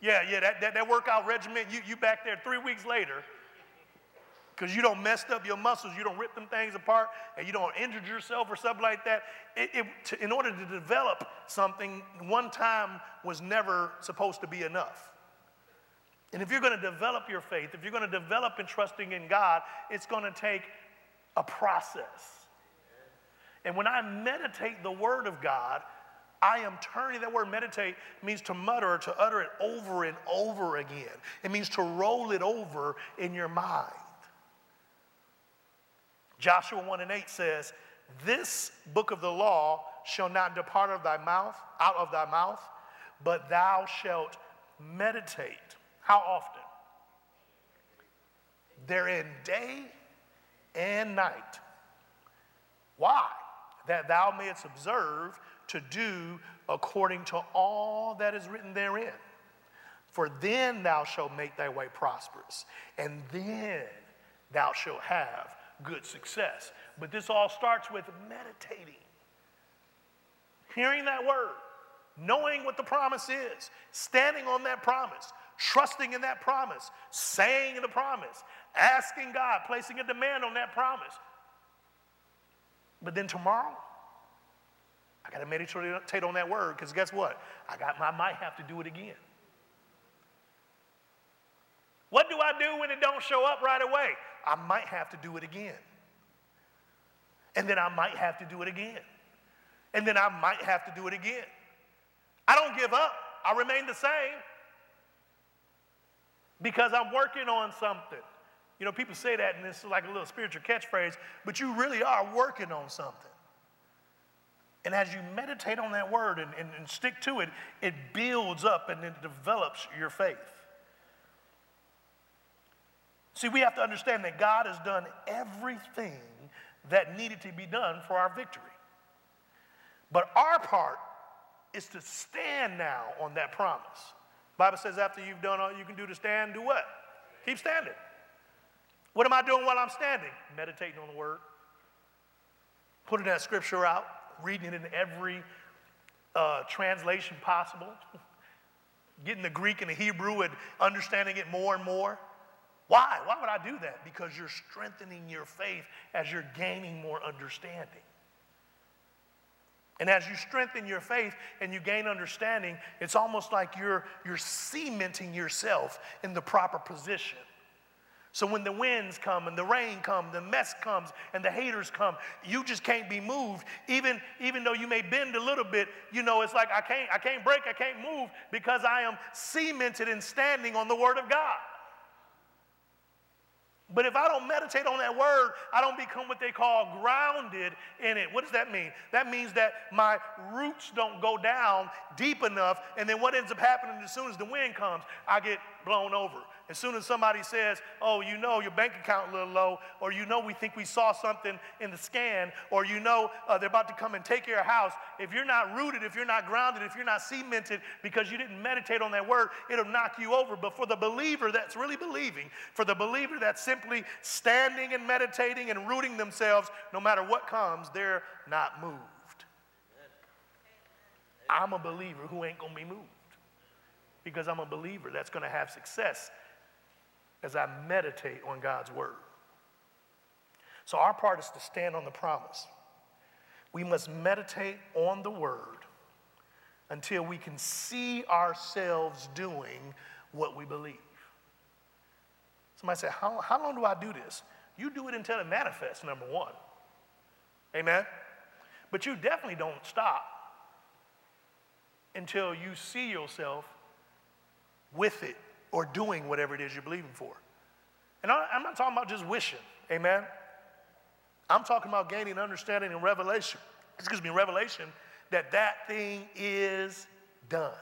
Yeah, yeah, that, that, that workout regimen, you, you back there three weeks later because you don't messed up your muscles, you don't rip them things apart, and you don't injure yourself or something like that. It, it, to, in order to develop something, one time was never supposed to be enough. And if you're going to develop your faith, if you're going to develop in trusting in God, it's going to take a process. And when I meditate the Word of God, I am turning, that word meditate means to mutter, to utter it over and over again. It means to roll it over in your mind. Joshua 1 and 8 says, This book of the law shall not depart of thy mouth, out of thy mouth, but thou shalt meditate. How often? Therein day and night. Why? That thou mayest observe to do according to all that is written therein. For then thou shalt make thy way prosperous, and then thou shalt have good success. But this all starts with meditating, hearing that word, knowing what the promise is, standing on that promise, trusting in that promise, saying the promise, asking God, placing a demand on that promise. But then tomorrow, I got to meditate on that word because guess what? I got I might have to do it again. What do I do when it don't show up right away? I might have to do it again. And then I might have to do it again. And then I might have to do it again. I don't give up. I remain the same because I'm working on something. You know, people say that and it's like a little spiritual catchphrase, but you really are working on something. And as you meditate on that word and, and, and stick to it, it builds up and it develops your faith. See, we have to understand that God has done everything that needed to be done for our victory. But our part is to stand now on that promise. The Bible says after you've done all you can do to stand, do what? Keep standing. What am I doing while I'm standing? Meditating on the word. Putting that scripture out, reading it in every uh, translation possible, getting the Greek and the Hebrew and understanding it more and more. Why? Why would I do that? Because you're strengthening your faith as you're gaining more understanding. And as you strengthen your faith and you gain understanding, it's almost like you're, you're cementing yourself in the proper position. So when the winds come and the rain come, the mess comes and the haters come, you just can't be moved. Even, even though you may bend a little bit, you know, it's like I can't, I can't break, I can't move because I am cemented and standing on the word of God. But if I don't meditate on that word, I don't become what they call grounded in it. What does that mean? That means that my roots don't go down deep enough, and then what ends up happening as soon as the wind comes, I get blown over. As soon as somebody says, oh, you know your bank account a little low, or you know we think we saw something in the scan, or you know uh, they're about to come and take your house, if you're not rooted, if you're not grounded, if you're not cemented because you didn't meditate on that word, it'll knock you over. But for the believer that's really believing, for the believer that's simply standing and meditating and rooting themselves, no matter what comes, they're not moved. I'm a believer who ain't gonna be moved because I'm a believer that's gonna have success as I meditate on God's word. So, our part is to stand on the promise. We must meditate on the word until we can see ourselves doing what we believe. Somebody said, How, how long do I do this? You do it until it manifests, number one. Amen? But you definitely don't stop until you see yourself with it or doing whatever it is you're believing for. And I'm not talking about just wishing, amen? I'm talking about gaining understanding and revelation, excuse me, revelation that that thing is done.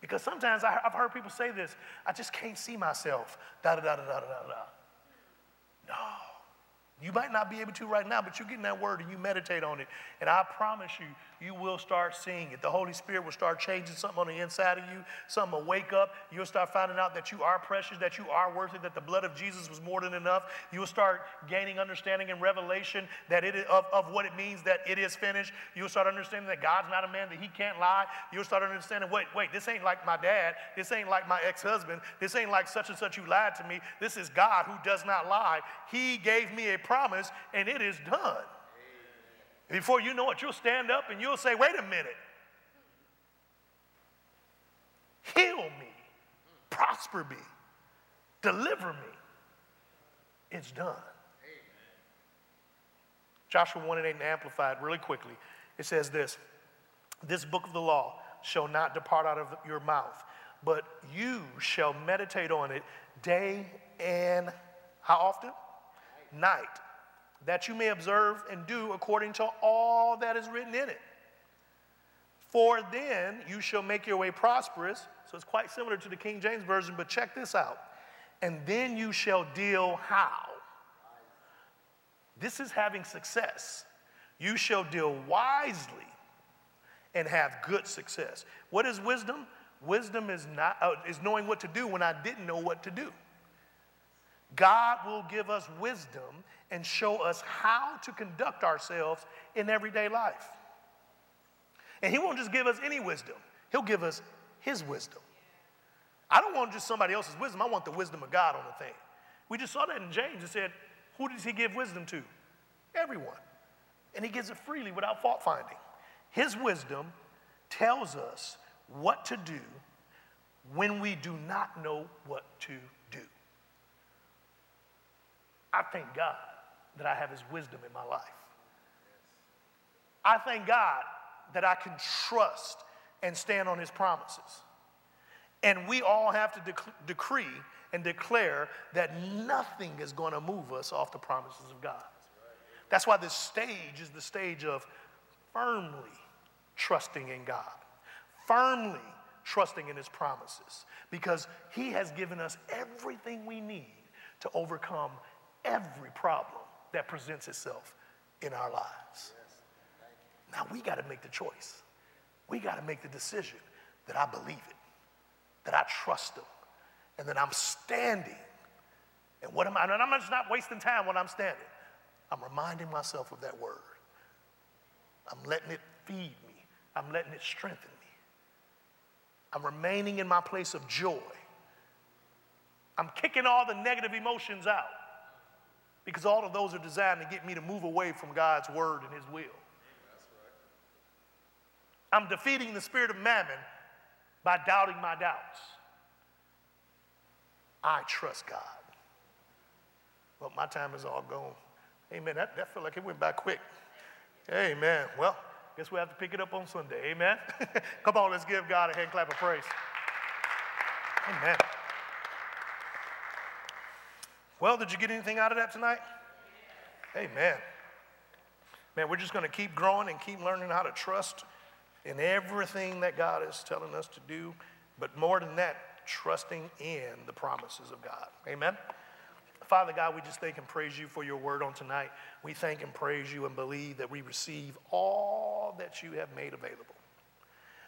Because sometimes I, have heard people say this I just can't see myself, da da da da da da da. No. You might not be able to right now, but you get in that word and you meditate on it. And I promise you, you will start seeing it. The Holy Spirit will start changing something on the inside of you. Something will wake up. You'll start finding out that you are precious, that you are worthy, that the blood of Jesus was more than enough. You'll start gaining understanding and revelation that it is, of, of what it means that it is finished. You'll start understanding that God's not a man that he can't lie. You'll start understanding, wait, wait, this ain't like my dad. This ain't like my ex-husband. This ain't like such and such who lied to me. This is God who does not lie. He gave me a promise and it is done. Before you know it, you'll stand up and you'll say, wait a minute. Heal me, prosper me, deliver me. It's done. Amen. Joshua 1 and 8 and Amplified really quickly. It says this This book of the law shall not depart out of your mouth, but you shall meditate on it day and how often? Night that you may observe and do according to all that is written in it. For then you shall make your way prosperous. So it's quite similar to the King James Version, but check this out. And then you shall deal how? This is having success. You shall deal wisely and have good success. What is wisdom? Wisdom is not uh, is knowing what to do when I didn't know what to do. God will give us wisdom and show us how to conduct ourselves in everyday life. And He won't just give us any wisdom, He'll give us His wisdom. I don't want just somebody else's wisdom, I want the wisdom of God on the thing. We just saw that in James. It said, Who does He give wisdom to? Everyone. And He gives it freely without fault finding. His wisdom tells us what to do when we do not know what to. I thank God that I have His wisdom in my life. I thank God that I can trust and stand on His promises. And we all have to dec- decree and declare that nothing is going to move us off the promises of God. That's why this stage is the stage of firmly trusting in God, firmly trusting in His promises, because He has given us everything we need to overcome every problem that presents itself in our lives. Now we got to make the choice. We got to make the decision that I believe it, that I trust Him, and that I'm standing. And what am I? And I'm just not wasting time when I'm standing. I'm reminding myself of that word. I'm letting it feed me. I'm letting it strengthen me. I'm remaining in my place of joy. I'm kicking all the negative emotions out. Because all of those are designed to get me to move away from God's word and his will. I'm defeating the spirit of mammon by doubting my doubts. I trust God. Well, my time is all gone. Amen. That, that felt like it went by quick. Amen. Well, guess we have to pick it up on Sunday. Amen. Come on, let's give God a hand clap of praise. Amen. Well, did you get anything out of that tonight? Amen. Man, we're just going to keep growing and keep learning how to trust in everything that God is telling us to do. But more than that, trusting in the promises of God. Amen. Father God, we just thank and praise you for your word on tonight. We thank and praise you and believe that we receive all that you have made available.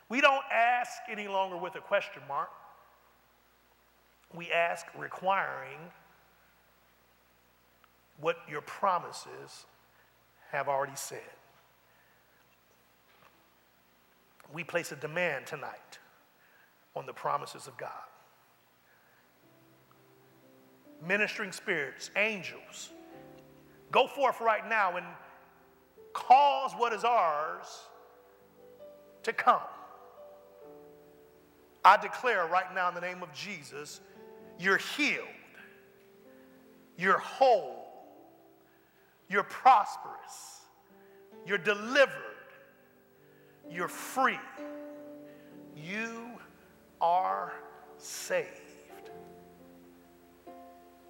We don't ask any longer with a question mark. We ask requiring what your promises have already said. We place a demand tonight on the promises of God ministering spirits, angels, go forth right now and cause what is ours to come. I declare right now in the name of Jesus, you're healed, you're whole, you're prosperous, you're delivered, you're free, you are saved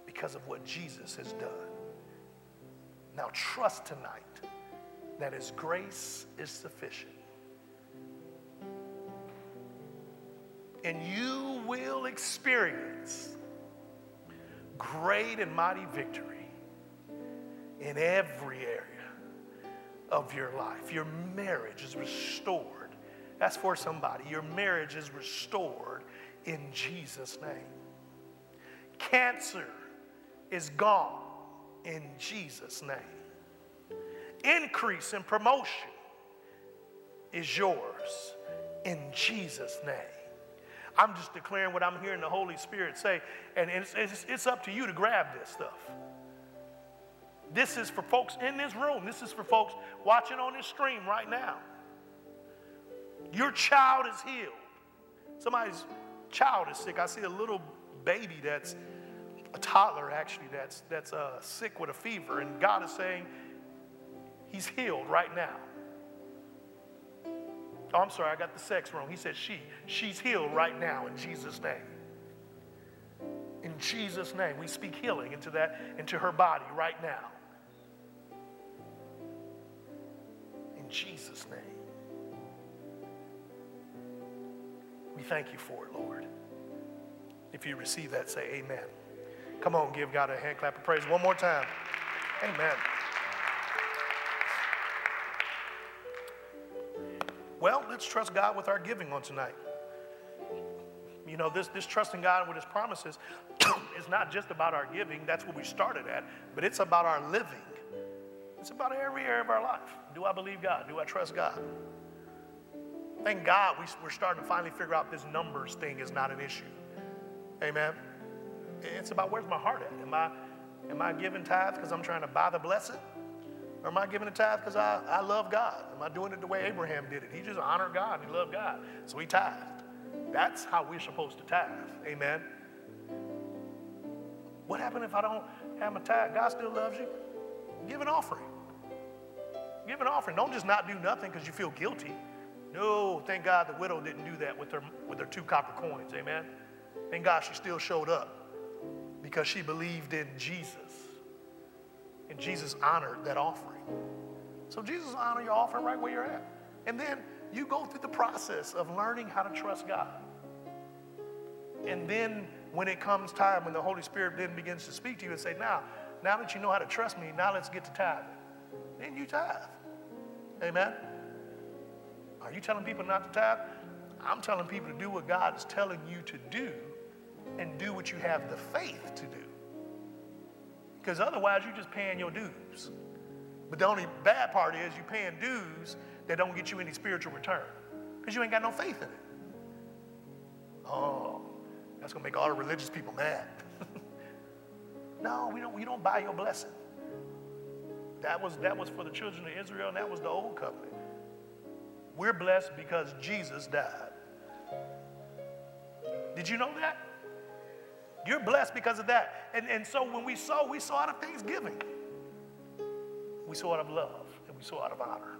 because of what Jesus has done. Now, trust tonight that His grace is sufficient. And you will experience great and mighty victory in every area of your life. Your marriage is restored. That's for somebody. Your marriage is restored in Jesus' name. Cancer is gone in Jesus' name. Increase and promotion is yours in Jesus' name. I'm just declaring what I'm hearing the Holy Spirit say, and it's, it's, it's up to you to grab this stuff. This is for folks in this room. This is for folks watching on this stream right now. Your child is healed. Somebody's child is sick. I see a little baby that's a toddler actually that's, that's uh, sick with a fever, and God is saying he's healed right now. Oh, I'm sorry, I got the sex wrong. He said she. She's healed right now in Jesus' name. In Jesus' name, we speak healing into that, into her body right now. Jesus' name. We thank you for it, Lord. If you receive that, say amen. Come on, give God a hand clap of praise one more time. Amen. Well, let's trust God with our giving on tonight. You know, this, this trusting God with His promises is not just about our giving, that's what we started at, but it's about our living. It's about every area of our life. Do I believe God? Do I trust God? Thank God we, we're starting to finally figure out this numbers thing is not an issue. Amen. It's about where's my heart at? Am I, am I giving tithes because I'm trying to buy the blessing? Or am I giving a tithe because I, I love God? Am I doing it the way Abraham did it? He just honored God he loved God. So he tithed. That's how we're supposed to tithe. Amen. What happened if I don't have my tithe? God still loves you. Give an offering. Give an offering. Don't just not do nothing because you feel guilty. No, thank God the widow didn't do that with her with her two copper coins. Amen. Thank God she still showed up because she believed in Jesus. And Jesus honored that offering. So Jesus honor your offering right where you're at. And then you go through the process of learning how to trust God. And then when it comes time, when the Holy Spirit then begins to speak to you and say, now, now that you know how to trust me, now let's get to tithing. Then you tithe. Amen. Are you telling people not to tithe? I'm telling people to do what God is telling you to do and do what you have the faith to do. Because otherwise, you're just paying your dues. But the only bad part is you're paying dues that don't get you any spiritual return because you ain't got no faith in it. Oh, that's going to make all the religious people mad. no, we don't, we don't buy your blessing. That was, that was for the children of Israel, and that was the old covenant. We're blessed because Jesus died. Did you know that? You're blessed because of that. And, and so when we sow, we sow out of thanksgiving. We sow out of love and we sow out of honor.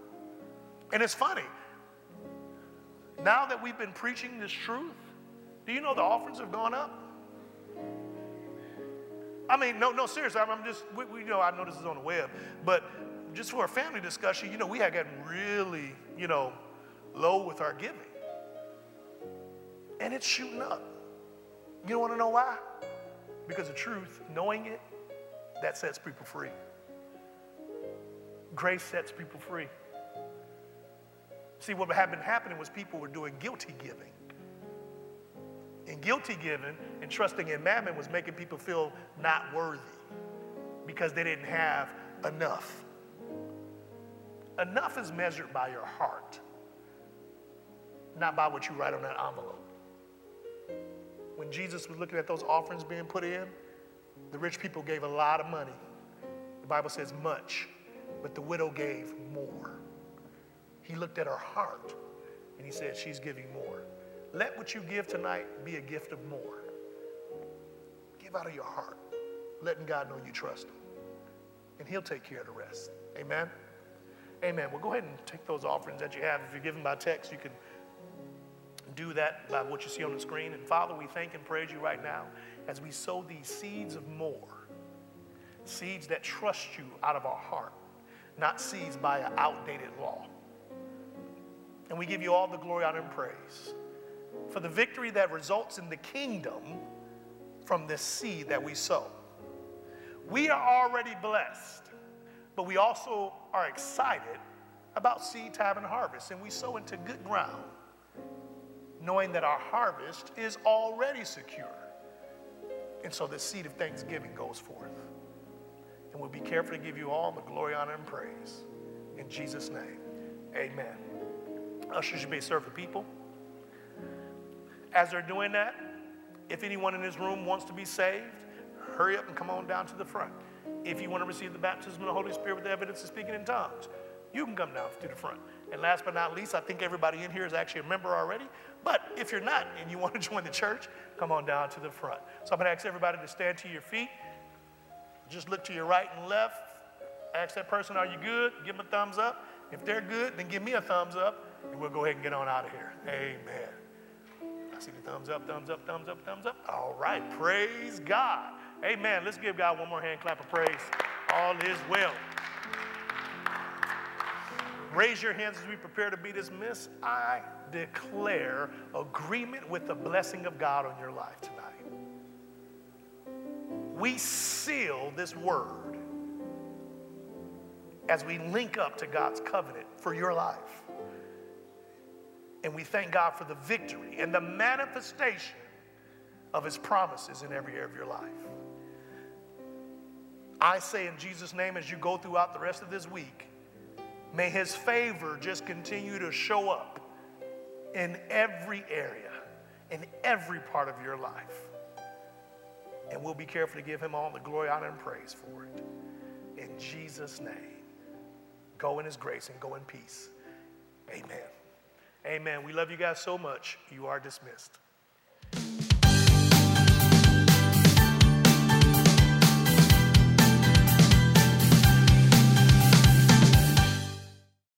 And it's funny. Now that we've been preaching this truth, do you know the offerings have gone up? I mean, no, no, seriously. I'm, just, we, we, you know, I know this is on the web, but just for a family discussion, you know, we had gotten really, you know, low with our giving. And it's shooting up. You don't want to know why? Because the truth, knowing it, that sets people free. Grace sets people free. See, what had been happening was people were doing guilty giving. And guilty giving and trusting in mammon was making people feel not worthy because they didn't have enough. Enough is measured by your heart, not by what you write on that envelope. When Jesus was looking at those offerings being put in, the rich people gave a lot of money. The Bible says much, but the widow gave more. He looked at her heart and he said, She's giving more. Let what you give tonight be a gift of more. Give out of your heart, letting God know you trust Him. And He'll take care of the rest. Amen. Amen. Well, go ahead and take those offerings that you have. If you're giving by text, you can do that by what you see on the screen. And Father, we thank and praise you right now as we sow these seeds of more, seeds that trust you out of our heart, not seeds by an outdated law. And we give you all the glory, honor, and praise for the victory that results in the kingdom from this seed that we sow. We are already blessed, but we also are excited about seed time and harvest, and we sow into good ground, knowing that our harvest is already secure. And so the seed of thanksgiving goes forth. And we'll be careful to give you all the glory, honor, and praise. In Jesus' name, amen. Ushers, you may serve the people. As they're doing that, if anyone in this room wants to be saved, hurry up and come on down to the front. If you want to receive the baptism of the Holy Spirit with the evidence of speaking in tongues, you can come down to the front. And last but not least, I think everybody in here is actually a member already. But if you're not and you want to join the church, come on down to the front. So I'm going to ask everybody to stand to your feet. Just look to your right and left. Ask that person, Are you good? Give them a thumbs up. If they're good, then give me a thumbs up, and we'll go ahead and get on out of here. Amen. I see the thumbs up, thumbs up, thumbs up, thumbs up. All right, praise God. Amen. Let's give God one more hand clap of praise. All is well. Raise your hands as we prepare to be dismissed. I declare agreement with the blessing of God on your life tonight. We seal this word as we link up to God's covenant for your life. And we thank God for the victory and the manifestation of his promises in every area of your life. I say in Jesus' name, as you go throughout the rest of this week, may his favor just continue to show up in every area, in every part of your life. And we'll be careful to give him all the glory, honor, and praise for it. In Jesus' name, go in his grace and go in peace. Amen. Amen. We love you guys so much. You are dismissed.